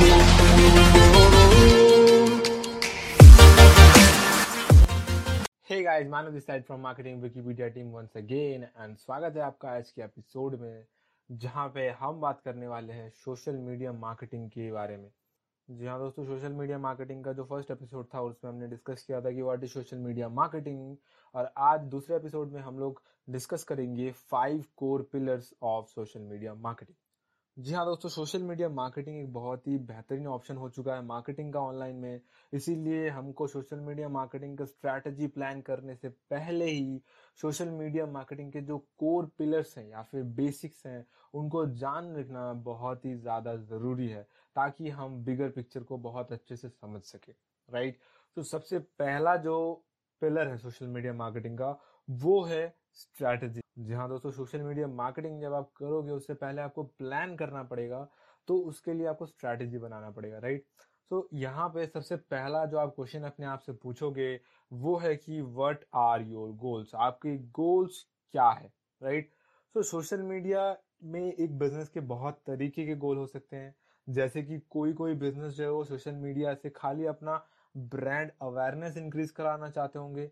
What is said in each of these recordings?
Hey guys, Manu this side from Marketing Wikipedia team once again and स्वागत है आपका आज के एपिसोड में जहाँ पे हम बात करने वाले हैं सोशल मीडिया मार्केटिंग के बारे में। जी हाँ दोस्तों सोशल मीडिया मार्केटिंग का जो फ़र्स्ट एपिसोड था उसमें हमने डिस्कस किया था कि what is social media marketing और आज दूसरे एपिसोड में हम लोग डिस्कस करेंगे five core pillars of social media marketing जी हाँ दोस्तों, सोशल मीडिया मार्केटिंग एक बहुत ही बेहतरीन ऑप्शन हो चुका है मार्केटिंग का ऑनलाइन में। इसीलिए हमको सोशल मीडिया मार्केटिंग का स्ट्रैटेजी प्लान करने से पहले ही सोशल मीडिया मार्केटिंग के जो कोर पिलर्स हैं या फिर बेसिक्स हैं, उनको जान रखना बहुत ही ज़्यादा ज़रूरी है, ताकि हम बिगर पिक्चर को बहुत अच्छे से समझ सके, राइट? तो सबसे पहला जो पिलर है सोशल मीडिया मार्केटिंग का, वो है स्ट्रैटेजी जी हाँ दोस्तों सोशल मीडिया मार्केटिंग जब आप करोगे, उससे पहले आपको प्लान करना पड़ेगा तो उसके लिए आपको स्ट्रैटेजी बनाना पड़ेगा राइट तो यहाँ पे सबसे पहला जो आप क्वेश्चन अपने आप से पूछोगे, वो है कि वट आर योर गोल्स आपके गोल्स क्या है राइट सो सोशल मीडिया में एक बिज़नेस के बहुत तरीके के गोल हो सकते हैं। जैसे कि कोई कोई बिज़नेस जो है, वो सोशल मीडिया से खाली अपना ब्रांड अवेयरनेस इंक्रीज कराना चाहते होंगे।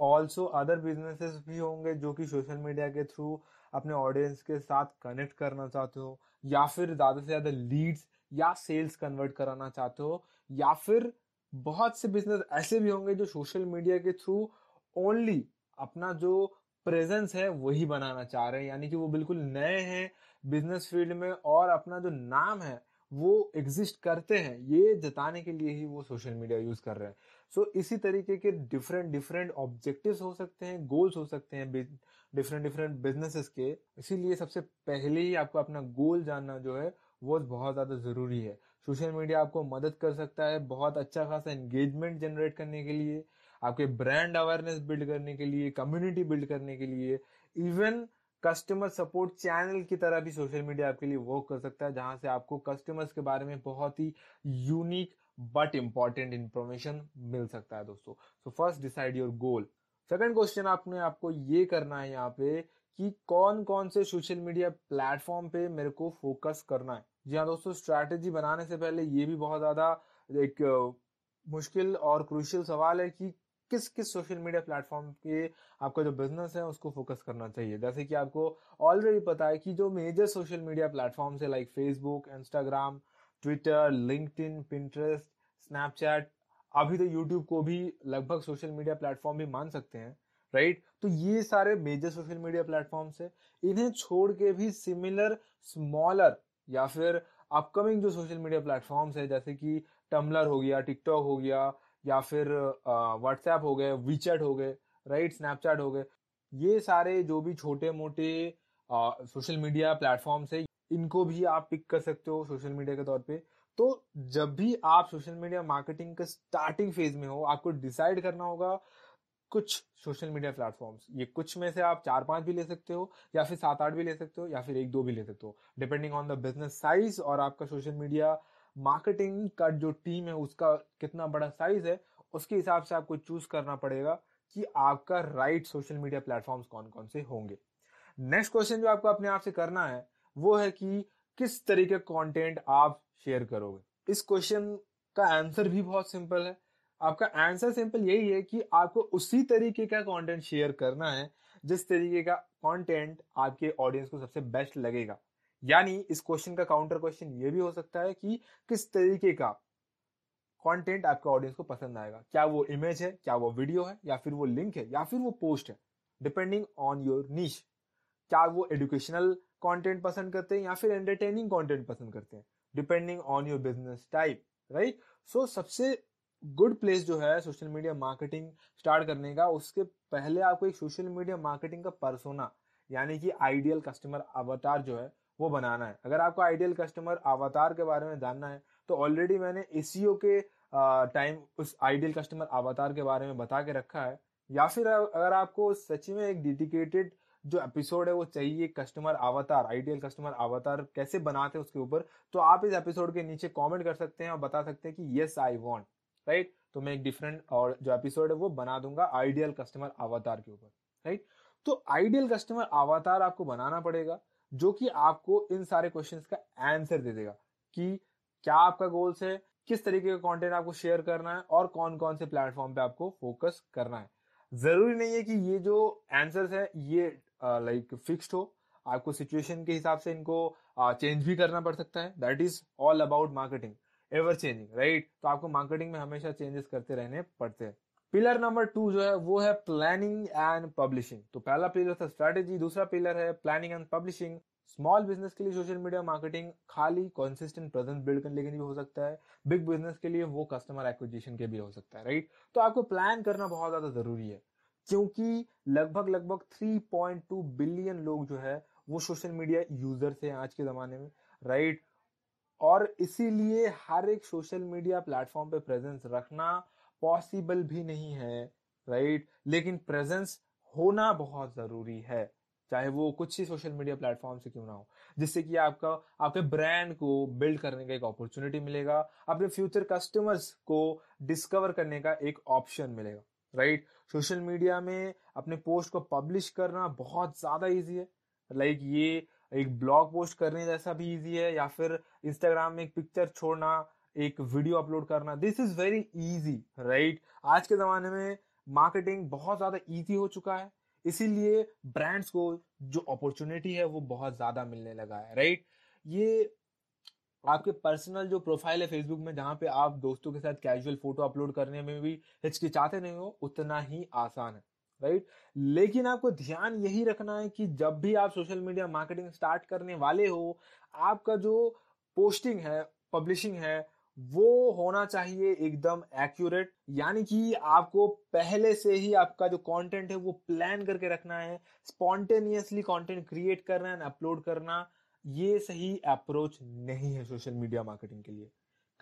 ऑल्सो अदर बिजनेसेस भी होंगे जो कि सोशल मीडिया के थ्रू अपने ऑडियंस के साथ कनेक्ट करना चाहते हो, या फिर ज़्यादा से ज़्यादा लीड्स या सेल्स कन्वर्ट कराना चाहते हो, या फिर बहुत से बिज़नेस ऐसे भी होंगे जो सोशल मीडिया के थ्रू ओनली अपना जो प्रेजेंस है वही बनाना चाह रहे हैं। यानी कि वो बिल्कुल नए हैं बिज़नेस फ़ील्ड में और अपना जो नाम है वो एग्जिस्ट करते हैं। ये जताने के लिए ही वो सोशल मीडिया यूज़ कर रहे हैं। सो so, इसी तरीके के डिफरेंट डिफरेंट ऑब्जेक्टिव्स हो सकते हैं गोल्स हो सकते हैं डिफरेंट डिफरेंट बिजनेसेस के। इसीलिए सबसे पहले ही आपको अपना गोल जानना जो है वो बहुत ज़्यादा ज़रूरी है। सोशल मीडिया आपको मदद कर सकता है बहुत अच्छा खासा एंगेजमेंट जनरेट करने के लिए आपके ब्रांड अवेयरनेस बिल्ड करने के लिए कम्युनिटी बिल्ड करने के लिए इवन कस्टमर सपोर्ट चैनल की तरह भी सोशल मीडिया आपके लिए वर्क कर सकता है, जहाँ से आपको कस्टमर्स के बारे में बहुत ही यूनिक बट इंपॉर्टेंट इंफॉर्मेशन मिल सकता है दोस्तों। So first decide your goal second question आपने आपको ये करना है यहाँ पे कि कौन कौन से सोशल मीडिया प्लेटफॉर्म पे मेरे को फोकस करना है। जी हाँ दोस्तों स्ट्रैटेजी बनाने से पहले ये भी बहुत ज़्यादा एक मुश्किल और क्रूशियल सवाल है कि किस किस सोशल मीडिया प्लेटफॉर्म पे आपका जो बिज़नेस है, उसको फोकस करना चाहिए जैसे कि आपको ऑलरेडी पता है कि जो मेजर सोशल मीडिया प्लेटफॉर्म है like Facebook Instagram Twitter LinkedIn Pinterest Snapchat अभी तो यूट्यूब को भी लगभग सोशल मीडिया प्लेटफॉर्म भी मान सकते हैं राइट right? तो ये सारे मेजर सोशल मीडिया प्लेटफॉर्म्स है इन्हें छोड़ के भी सिमिलर स्मॉलर या फिर अपकमिंग जो सोशल मीडिया प्लेटफॉर्म्स है, जैसे कि टम्बलर हो गया टिकटॉक हो गया या फिर व्हाट्सएप हो गए वीचैट हो गए राइट स्नैपचैट हो गए। ये सारे जो भी छोटे मोटे सोशल मीडिया प्लेटफॉर्म्स है, इनको भी आप पिक कर सकते हो सोशल मीडिया के तौर पे। तो जब भी आप सोशल मीडिया मार्केटिंग के स्टार्टिंग फ़ेज़ में हो, आपको डिसाइड करना होगा कुछ सोशल मीडिया प्लेटफॉर्म्स ये कुछ में से आप चार पाँच भी ले सकते हो, या फिर सात आठ भी ले सकते हो, या फिर एक दो भी ले सकते हो। Depending on the business size और आपका सोशल मीडिया मार्केटिंग का जो टीम है, उसका कितना बड़ा साइज़ है, उसके हिसाब से आपको चूज़ करना पड़ेगा कि आपका राइट सोशल मीडिया प्लेटफॉर्म्स कौन कौन से होंगे। नेक्स्ट क्वेश्चन जो आपको अपने आप से करना है, वो है कि किस तरीके कंटेंट आप शेयर करोगे? इस क्वेश्चन का आंसर भी बहुत सिंपल है। आपका आंसर सिंपल यही है कि आपको उसी तरीके का कंटेंट शेयर करना है, जिस तरीके का कंटेंट आपके ऑडियंस को सबसे बेस्ट लगेगा। यानी इस क्वेश्चन का काउंटर क्वेश्चन ये भी हो सकता है कि किस तरीके का कंटेंट आपके ऑडियंस को पसंद आएगा। क्या वो इमेज है, क्या वो वीडियो है, या फिर वो लिंक है, या फिर वो पोस्ट है डिपेंडिंग ऑन योर नीच क्या वो एजुकेशनल कंटेंट पसंद करते हैं या फिर एंटरटेनिंग कंटेंट पसंद करते हैं depending on your business type right so सबसे गुड प्लेस जो है सोशल मीडिया मार्केटिंग स्टार्ट करने का, उसके पहले आपको एक सोशल मीडिया मार्केटिंग का परसोना यानी कि आइडियल कस्टमर अवतार जो है वो बनाना है। अगर आपको आइडियल कस्टमर अवतार के बारे में जानना है तो ऑलरेडी मैंने एसीओ के टाइम उस आइडियल कस्टमर अवतार के बारे में बता के रखा है। या फिर अगर आपको सच में एक डेडिकेटेड जो एपिसोड है वो चाहिए कस्टमर अवतार आइडियल कस्टमर अवतार कैसे बनाते हैं उसके ऊपर तो आप इस एपिसोड के नीचे कमेंट कर सकते हैं और बता सकते हैं कि यस आई वांट राइट तो मैं एक डिफरेंट और जो एपिसोड है वो बना दूँगा आइडियल कस्टमर अवतार के ऊपर राइट तो आइडियल कस्टमर अवतार आपको बनाना पड़ेगा। जो कि आपको इन सारे क्वेश्चंस का आंसर दे देगा कि क्या आपका गोल्स है, किस तरीके का कंटेंट आपको शेयर करना है और कौन कौन से प्लेटफॉर्म पे आपको फोकस करना है। ज़रूरी नहीं है कि ये जो आंसर्स है, ये लाइक फिक्स्ड हो। आपको सिचुएशन के हिसाब से इनको चेंज भी करना पड़ सकता है। That is all about marketing ever changing right तो आपको मार्केटिंग में हमेशा चेंजेस करते रहने पड़ते हैं। पिलर नंबर टू जो है, वो है प्लानिंग एंड पब्लिशिंग तो पहला पिलर था स्ट्रेटेजी दूसरा पिलर है planning and publishing small business के लिए सोशल मीडिया मार्केटिंग खाली कंसिस्टेंट प्रेजेंस बिल्ड करने के लिए भी हो सकता है. बिग बिज़नेस के लिए वो कस्टमर एक्विजिशन के भी हो सकता है राइट तो आपको प्लान करना बहुत ज़्यादा ज़रूरी है, क्योंकि लगभग लगभग 3.2 बिलियन लोग जो है, वो सोशल मीडिया यूज़र्स हैं आज के जमाने में राइट और इसीलिए हर एक सोशल मीडिया प्लेटफॉर्म पे प्रेजेंस रखना पॉसिबल भी नहीं है राइट लेकिन प्रेजेंस होना बहुत ज़रूरी है, चाहे वो कुछ ही सोशल मीडिया प्लेटफॉर्म से क्यों ना हो। जिससे कि आपका, आपके ब्रांड को बिल्ड करने का एक अपॉर्चुनिटी मिलेगा अपने फ्यूचर कस्टमर्स को डिस्कवर करने का एक ऑप्शन मिलेगा राइट सोशल मीडिया में अपने पोस्ट को पब्लिश करना बहुत ज़्यादा इजी है। लाइक like ये एक ब्लॉग पोस्ट करने जैसा भी इजी है, या फिर इंस्टाग्राम में एक पिक्चर छोड़ना एक वीडियो अपलोड करना। This is very easy right आज के जमाने में मार्केटिंग बहुत ज़्यादा इजी हो चुका है। इसीलिए ब्रांड्स को जो अपॉर्चुनिटी है, वो बहुत ज़्यादा मिलने लगा है राइट ये आपके पर्सनल जो प्रोफ़ाइल है फेसबुक में, जहाँ पे आप दोस्तों के साथ कैजुअल फ़ोटो अपलोड करने में भी हिचकिचाते नहीं हो, उतना ही आसान है राइट लेकिन आपको ध्यान यही रखना है कि जब भी आप सोशल मीडिया मार्केटिंग स्टार्ट करने वाले हो, आपका जो पोस्टिंग है पब्लिशिंग है वो होना चाहिए एकदम एक्यूरेट यानी कि आपको पहले से ही आपका जो कंटेंट है वो प्लान करके रखना है स्पॉन्टेनियसली कंटेंट क्रिएट करना है अपलोड करना, ये सही अप्रोच नहीं है सोशल मीडिया मार्केटिंग के लिए।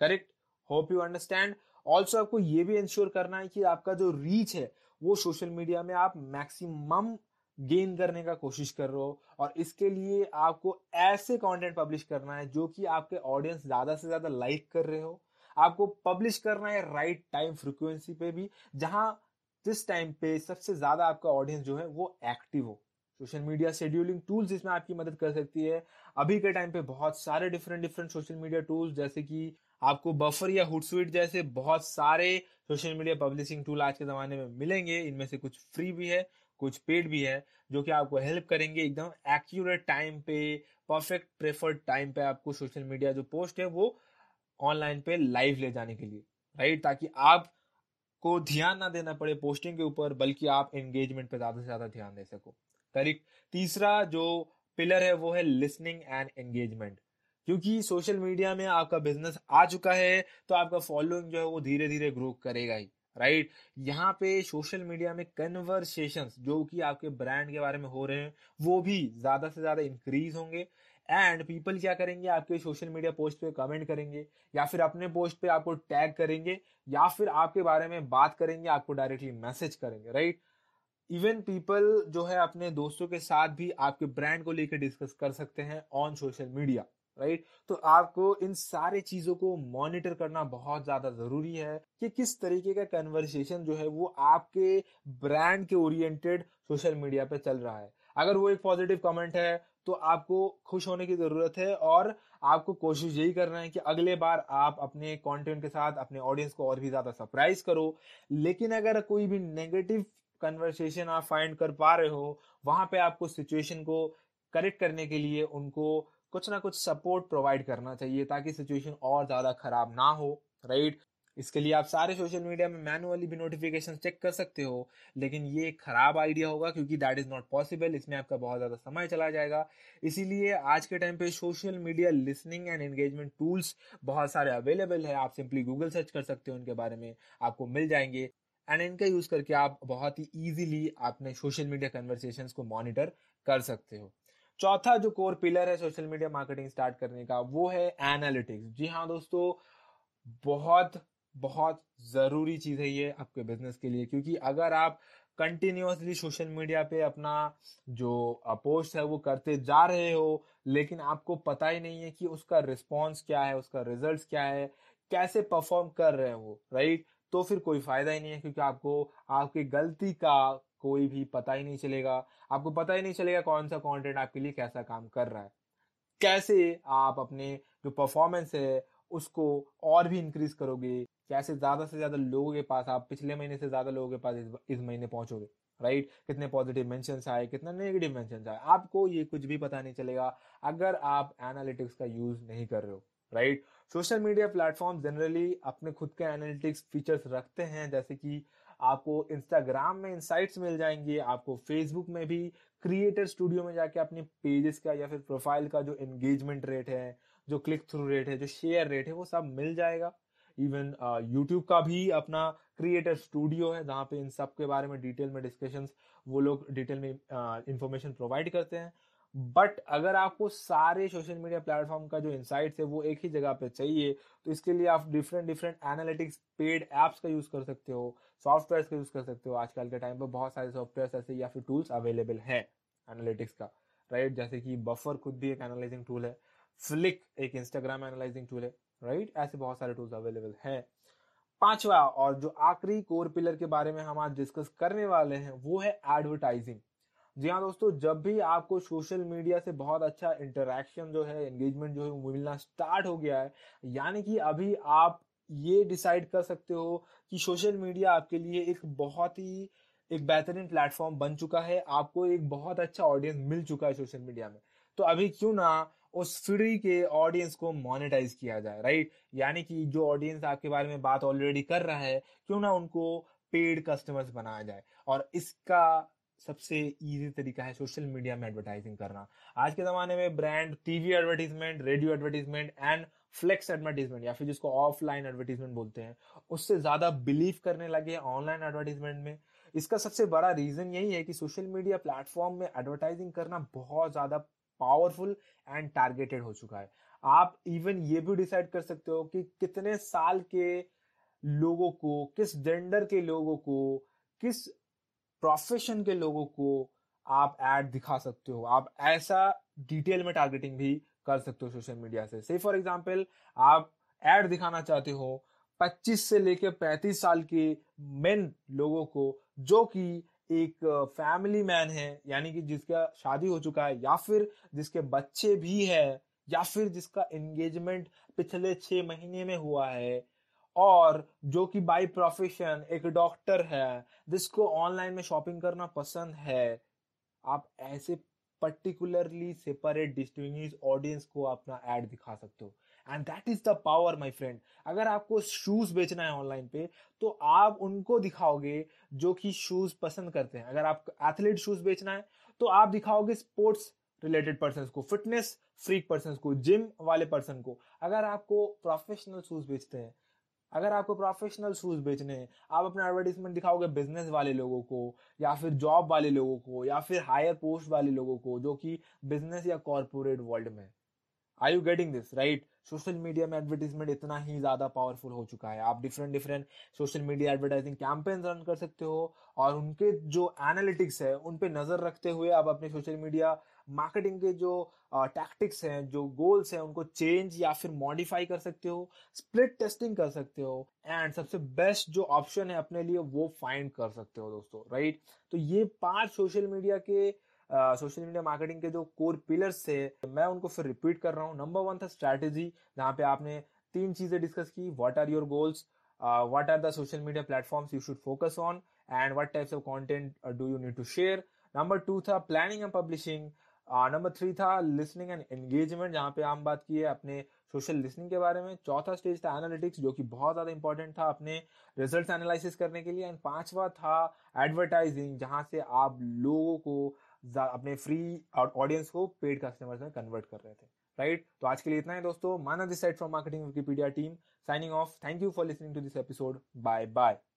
Correct hope you understand also आपको ये भी इंश्योर करना है कि आपका जो रीच है, वो सोशल मीडिया में आप मैक्सिमम गेन करने का कोशिश कर रहे हो और इसके लिए आपको ऐसे कंटेंट पब्लिश करना है जो कि आपके ऑडियंस ज़्यादा से ज़्यादा लाइक कर रहे हो। आपको पब्लिश करना है राइट टाइम फ्रिक्वेंसी पे भी, जहाँ जिस टाइम पे सबसे ज़्यादा आपका ऑडियंस जो है वो एक्टिव हो। सोशल मीडिया शेड्यूलिंग टूल्स इसमें आपकी मदद कर सकती है। अभी के टाइम पे बहुत सारे different different social media tools जैसे कि आपको बफर या हुडस्वीट जैसे बहुत सारे सोशल मीडिया पब्लिशिंग टूल आज के जमाने में मिलेंगे। इनमें से कुछ फ्री भी है। कुछ पेड भी है, जो कि आपको हेल्प करेंगे एकदम एक्यूरेट टाइम पे परफेक्ट प्रेफर्ड टाइम पे आपको सोशल मीडिया जो पोस्ट है, वो ऑनलाइन पे लाइव ले जाने के लिए राइट ताकि आप को ध्यान ना देना पड़े पोस्टिंग के ऊपर, बल्कि आप एंगेजमेंट पे ज़्यादा से ज़्यादा ध्यान दे सको। करेक्ट? तीसरा जो पिलर है, वो है लिसनिंग एंड एंगेजमेंट क्योंकि सोशल मीडिया में आपका बिज़नेस आ चुका है तो आपका फॉलोइंग जो है, वो धीरे धीरे ग्रो करेगा ही। राइट? यहाँ पे सोशल मीडिया में कन्वर्सेशन जो कि आपके ब्रांड के बारे में हो रहे हैं, वो भी ज़्यादा से ज़्यादा इंक्रीज होंगे। एंड पीपल क्या करेंगे? आपके सोशल मीडिया पोस्ट पे कमेंट करेंगे, या फिर अपने पोस्ट पे आपको टैग करेंगे, या फिर आपके बारे में बात करेंगे, आपको डायरेक्टली मैसेज करेंगे राइट इवन पीपल जो है अपने दोस्तों के साथ भी आपके ब्रांड को लेकर डिस्कस कर सकते हैं ऑन सोशल मीडिया राइट? तो आपको इन सारे चीज़ों को मॉनिटर करना बहुत ज़्यादा ज़रूरी है कि किस तरीके का कन्वर्सेशन जो है वो आपके ब्रांड के ओरिएंटेड सोशल मीडिया पे चल रहा है। अगर वो एक पॉजिटिव कमेंट है तो आपको खुश होने की ज़रूरत है और आपको कोशिश यही करना है कि अगले बार आप अपने कंटेंट के साथ, अपने ऑडियंस को और भी ज़्यादा सरप्राइज़ करो। लेकिन अगर कोई भी नेगेटिव कन्वर्सेशन आप फाइंड कर पा रहे हो, वहाँ पे आपको सिचुएशन को करेक्ट करने के लिए उनको कुछ ना कुछ सपोर्ट प्रोवाइड करना चाहिए ताकि सिचुएशन और ज़्यादा खराब ना हो राइट इसके लिए आप सारे सोशल मीडिया में मैनुअली भी नोटिफिकेशन चेक कर सकते हो, लेकिन ये एक खराब आइडिया होगा क्योंकि दैट इज़ नॉट पॉसिबल इसमें आपका बहुत ज़्यादा समय चला जाएगा। इसीलिए आज के टाइम पे social media listening and engagement tools बहुत सारे अवेलेबल है, आप सिंपली गूगल सर्च कर सकते हो, उनके बारे में आपको मिल जाएँगे। एंड इनका यूज़ करके आप बहुत ही इजीली अपने सोशल मीडिया कन्वर्सेशन को मॉनिटर कर सकते हो। चौथा जो कोर पिलर है सोशल मीडिया मार्केटिंग स्टार्ट करने का, वो है एनालिटिक्स जी हाँ दोस्तों, बहुत बहुत ज़रूरी चीज़ है ये आपके बिज़नेस के लिए, क्योंकि अगर आप कंटिन्यूसली सोशल मीडिया पे अपना जो पोस्ट है वो करते जा रहे हो, लेकिन आपको पता ही नहीं है कि उसका रिस्पॉन्स क्या है, उसका रिज़ल्ट क्या है, कैसे परफॉर्म कर रहे हैं राइट तो फिर कोई फ़ायदा ही नहीं है, क्योंकि आपको, आपकी गलती का कोई भी पता ही नहीं चलेगा। आपको पता ही नहीं चलेगा कौन सा कंटेंट आपके लिए कैसा काम कर रहा है। कैसे आप अपने जो परफॉर्मेंस है उसको और भी इंक्रीज करोगे? कैसे ज़्यादा से ज़्यादा लोगों के पास आप पिछले महीने से ज़्यादा लोगों के पास इस, इस महीने पहुंचोगे राइट कितने पॉजिटिव मेंशंस आए कितना नेगेटिव मेंशंस आए। आपको ये कुछ भी पता नहीं चलेगा। अगर आप एनालिटिक्स का यूज़ नहीं कर रहे हो right social media platform generally अपने खुद के एनालिटिक्स फीचर्स रखते हैं जैसे कि आपको इंस्टाग्राम में इंसाइट्स मिल जाएँगे आपको फेसबुक में भी क्रिएटर स्टूडियो में जाके अपने पेजेस का या फिर प्रोफ़ाइल का जो एंगेजमेंट रेट है जो क्लिक थ्रू रेट है जो शेयर रेट है वो सब मिल जाएगा। इवन यूट्यूब uh, का भी अपना क्रिएटर स्टूडियो है जहाँ पे इन सब के बारे में डिटेल में डिस्कशंस वो लोग डिटेल में इंफॉर्मेशन uh, प्रोवाइड करते हैं। बट अगर आपको सारे सोशल मीडिया प्लेटफॉर्म का जो इंसाइट्स है, वो एक ही जगह पे चाहिए तो इसके लिए आप different different analytics paid apps का यूज़ कर सकते हो सॉफ्टवेयर का यूज़ कर सकते हो। आजकल के टाइम पर बहुत सारे सॉफ्टवेयर ऐसे या फिर टूल्स अवेलेबल है एनालिटिक्स का राइट जैसे कि बफर खुद भी एक एनालाइजिंग टूल है फ्लिक एक इंस्टाग्राम एनालाइजिंग टूल है राइट ऐसे बहुत सारे टूल्स अवेलेबल है। पांचवा और जो आखिरी कोर पिलर के बारे में हम आज डिस्कस करने वाले हैं, वो है एडवर्टाइजिंग जी हाँ दोस्तों, जब भी आपको सोशल मीडिया से बहुत अच्छा इंटरेक्शन जो है एंगेजमेंट जो है मिलना स्टार्ट हो गया है, यानी कि अभी आप ये डिसाइड कर सकते हो कि सोशल मीडिया आपके लिए एक बहुत ही, एक बेहतरीन प्लेटफॉर्म बन चुका है, आपको एक बहुत अच्छा ऑडियंस मिल चुका है सोशल मीडिया में। तो अभी क्यों ना उस फ्री के ऑडियंस को मोनेटाइज किया जाए राइट यानी कि जो ऑडियंस आपके बारे में बात ऑलरेडी कर रहा है, क्यों ना उनको पेड कस्टमर्स बनाया जाए। और इसका सबसे इजी तरीका है सोशल मीडिया में एडवर्टाइजिंग करना। आज के जमाने में brand TV advertisement radio advertisement and flex advertisement या फिर जिसको ऑफलाइन एडवर्टीजमेंट बोलते हैं, उससे ज़्यादा बिलीव करने लगे ऑनलाइन एडवर्टीजमेंट में। इसका सबसे बड़ा रीजन यही है कि सोशल मीडिया प्लेटफॉर्म में एडवर्टाइजिंग करना बहुत ज़्यादा पावरफुल एंड टारगेटेड हो चुका है। आप इवन ये भी डिसाइड कर सकते हो कि कितने साल के लोगों को, किस जेंडर के लोगों को, किस प्रोफेशन के लोगों को आप एड दिखा सकते हो। आप ऐसा डिटेल में टारगेटिंग भी कर सकते हो सोशल मीडिया से। से फॉर एग्ज़ाम्पल आप एड दिखाना चाहते हो 25 से लेकर 35 साल के मेन लोगों को, जो कि एक फैमिली मैन है, यानी कि जिसका शादी हो चुका है, या फिर जिसके बच्चे भी है, या फिर जिसका एंगेजमेंट पिछले छह महीने में हुआ है और जो कि बाय प्रोफेशन एक डॉक्टर है, जिसको ऑनलाइन में शॉपिंग करना पसंद है, आप ऐसे पर्टिकुलरली सेपरेट डिस्टिंग ऑडियंस को अपना एड दिखा सकते हो। And that is the power my friend अगर आपको शूज़ बेचना है ऑनलाइन पे तो आप उनको दिखाओगे जो कि शूज़ पसंद करते हैं। अगर आप एथलीट शूज़ बेचना है तो आप दिखाओगे स्पोर्ट्स रिलेटेड पर्सन को फिटनेस फ्रीक पर्सन को जिम वाले पर्सन को। अगर आपको प्रोफेशनल शूज़ बेचते हैं अगर आपको प्रोफेशनल शूज़ बेचने हैं, आप अपना एडवर्टीजमेंट दिखाओगे बिज़नेस वाले लोगों को, या फिर जॉब वाले लोगों को, या फिर हायर पोस्ट वाले लोगों को, जो कि बिज़नेस या कॉरपोरेट वर्ल्ड में I you getting this right social media में एडवर्टीजमेंट इतना ही ज़्यादा पावरफुल हो चुका है। आप different different social media advertising campaign run कर सकते हो, और उनके जो एनालिटिक्स है, उन पे नज़र रखते हुए आप अपने सोशल मीडिया मार्केटिंग के जो टैक्टिक्स हैं, जो गोल्स हैं, उनको चेंज या फिर मॉडिफाई कर सकते हो स्प्लिट टेस्टिंग कर सकते हो एंड सबसे बेस्ट जो ऑप्शन है अपने लिए वो फाइंड कर सकते हो दोस्तों राइट तो ये पाँच सोशल मीडिया के सोशल मीडिया मार्केटिंग के जो कोर पिलर्स थे, मैं उनको फिर रिपीट कर रहा हूँ। नंबर वन था स्ट्रैटेजी जहाँ पे आपने तीन चीज़ें डिस्कस की what are your goals what are the social media platforms you should focus on and what types of content do you need to share number two था planning and publishing number three था listening and engagement जहाँ पे हम बात की है अपने social listening के बारे में। चौथा स्टेज था एनालिटिक्स जो कि बहुत ज़्यादा इंपॉर्टेंट था अपने रिज़ल्ट एनालिसिस करने के लिए। एंड पांचवा था एडवर्टाइजिंग जहाँ से आप लोगों को अपने फ्री ऑडियंस को पेड कस्टमर्स में कन्वर्ट कर रहे थे। राइट तो आज के लिए इतना है दोस्तों। Mana this side from marketing Wikipedia team signing off thank you for listening to this episode bye bye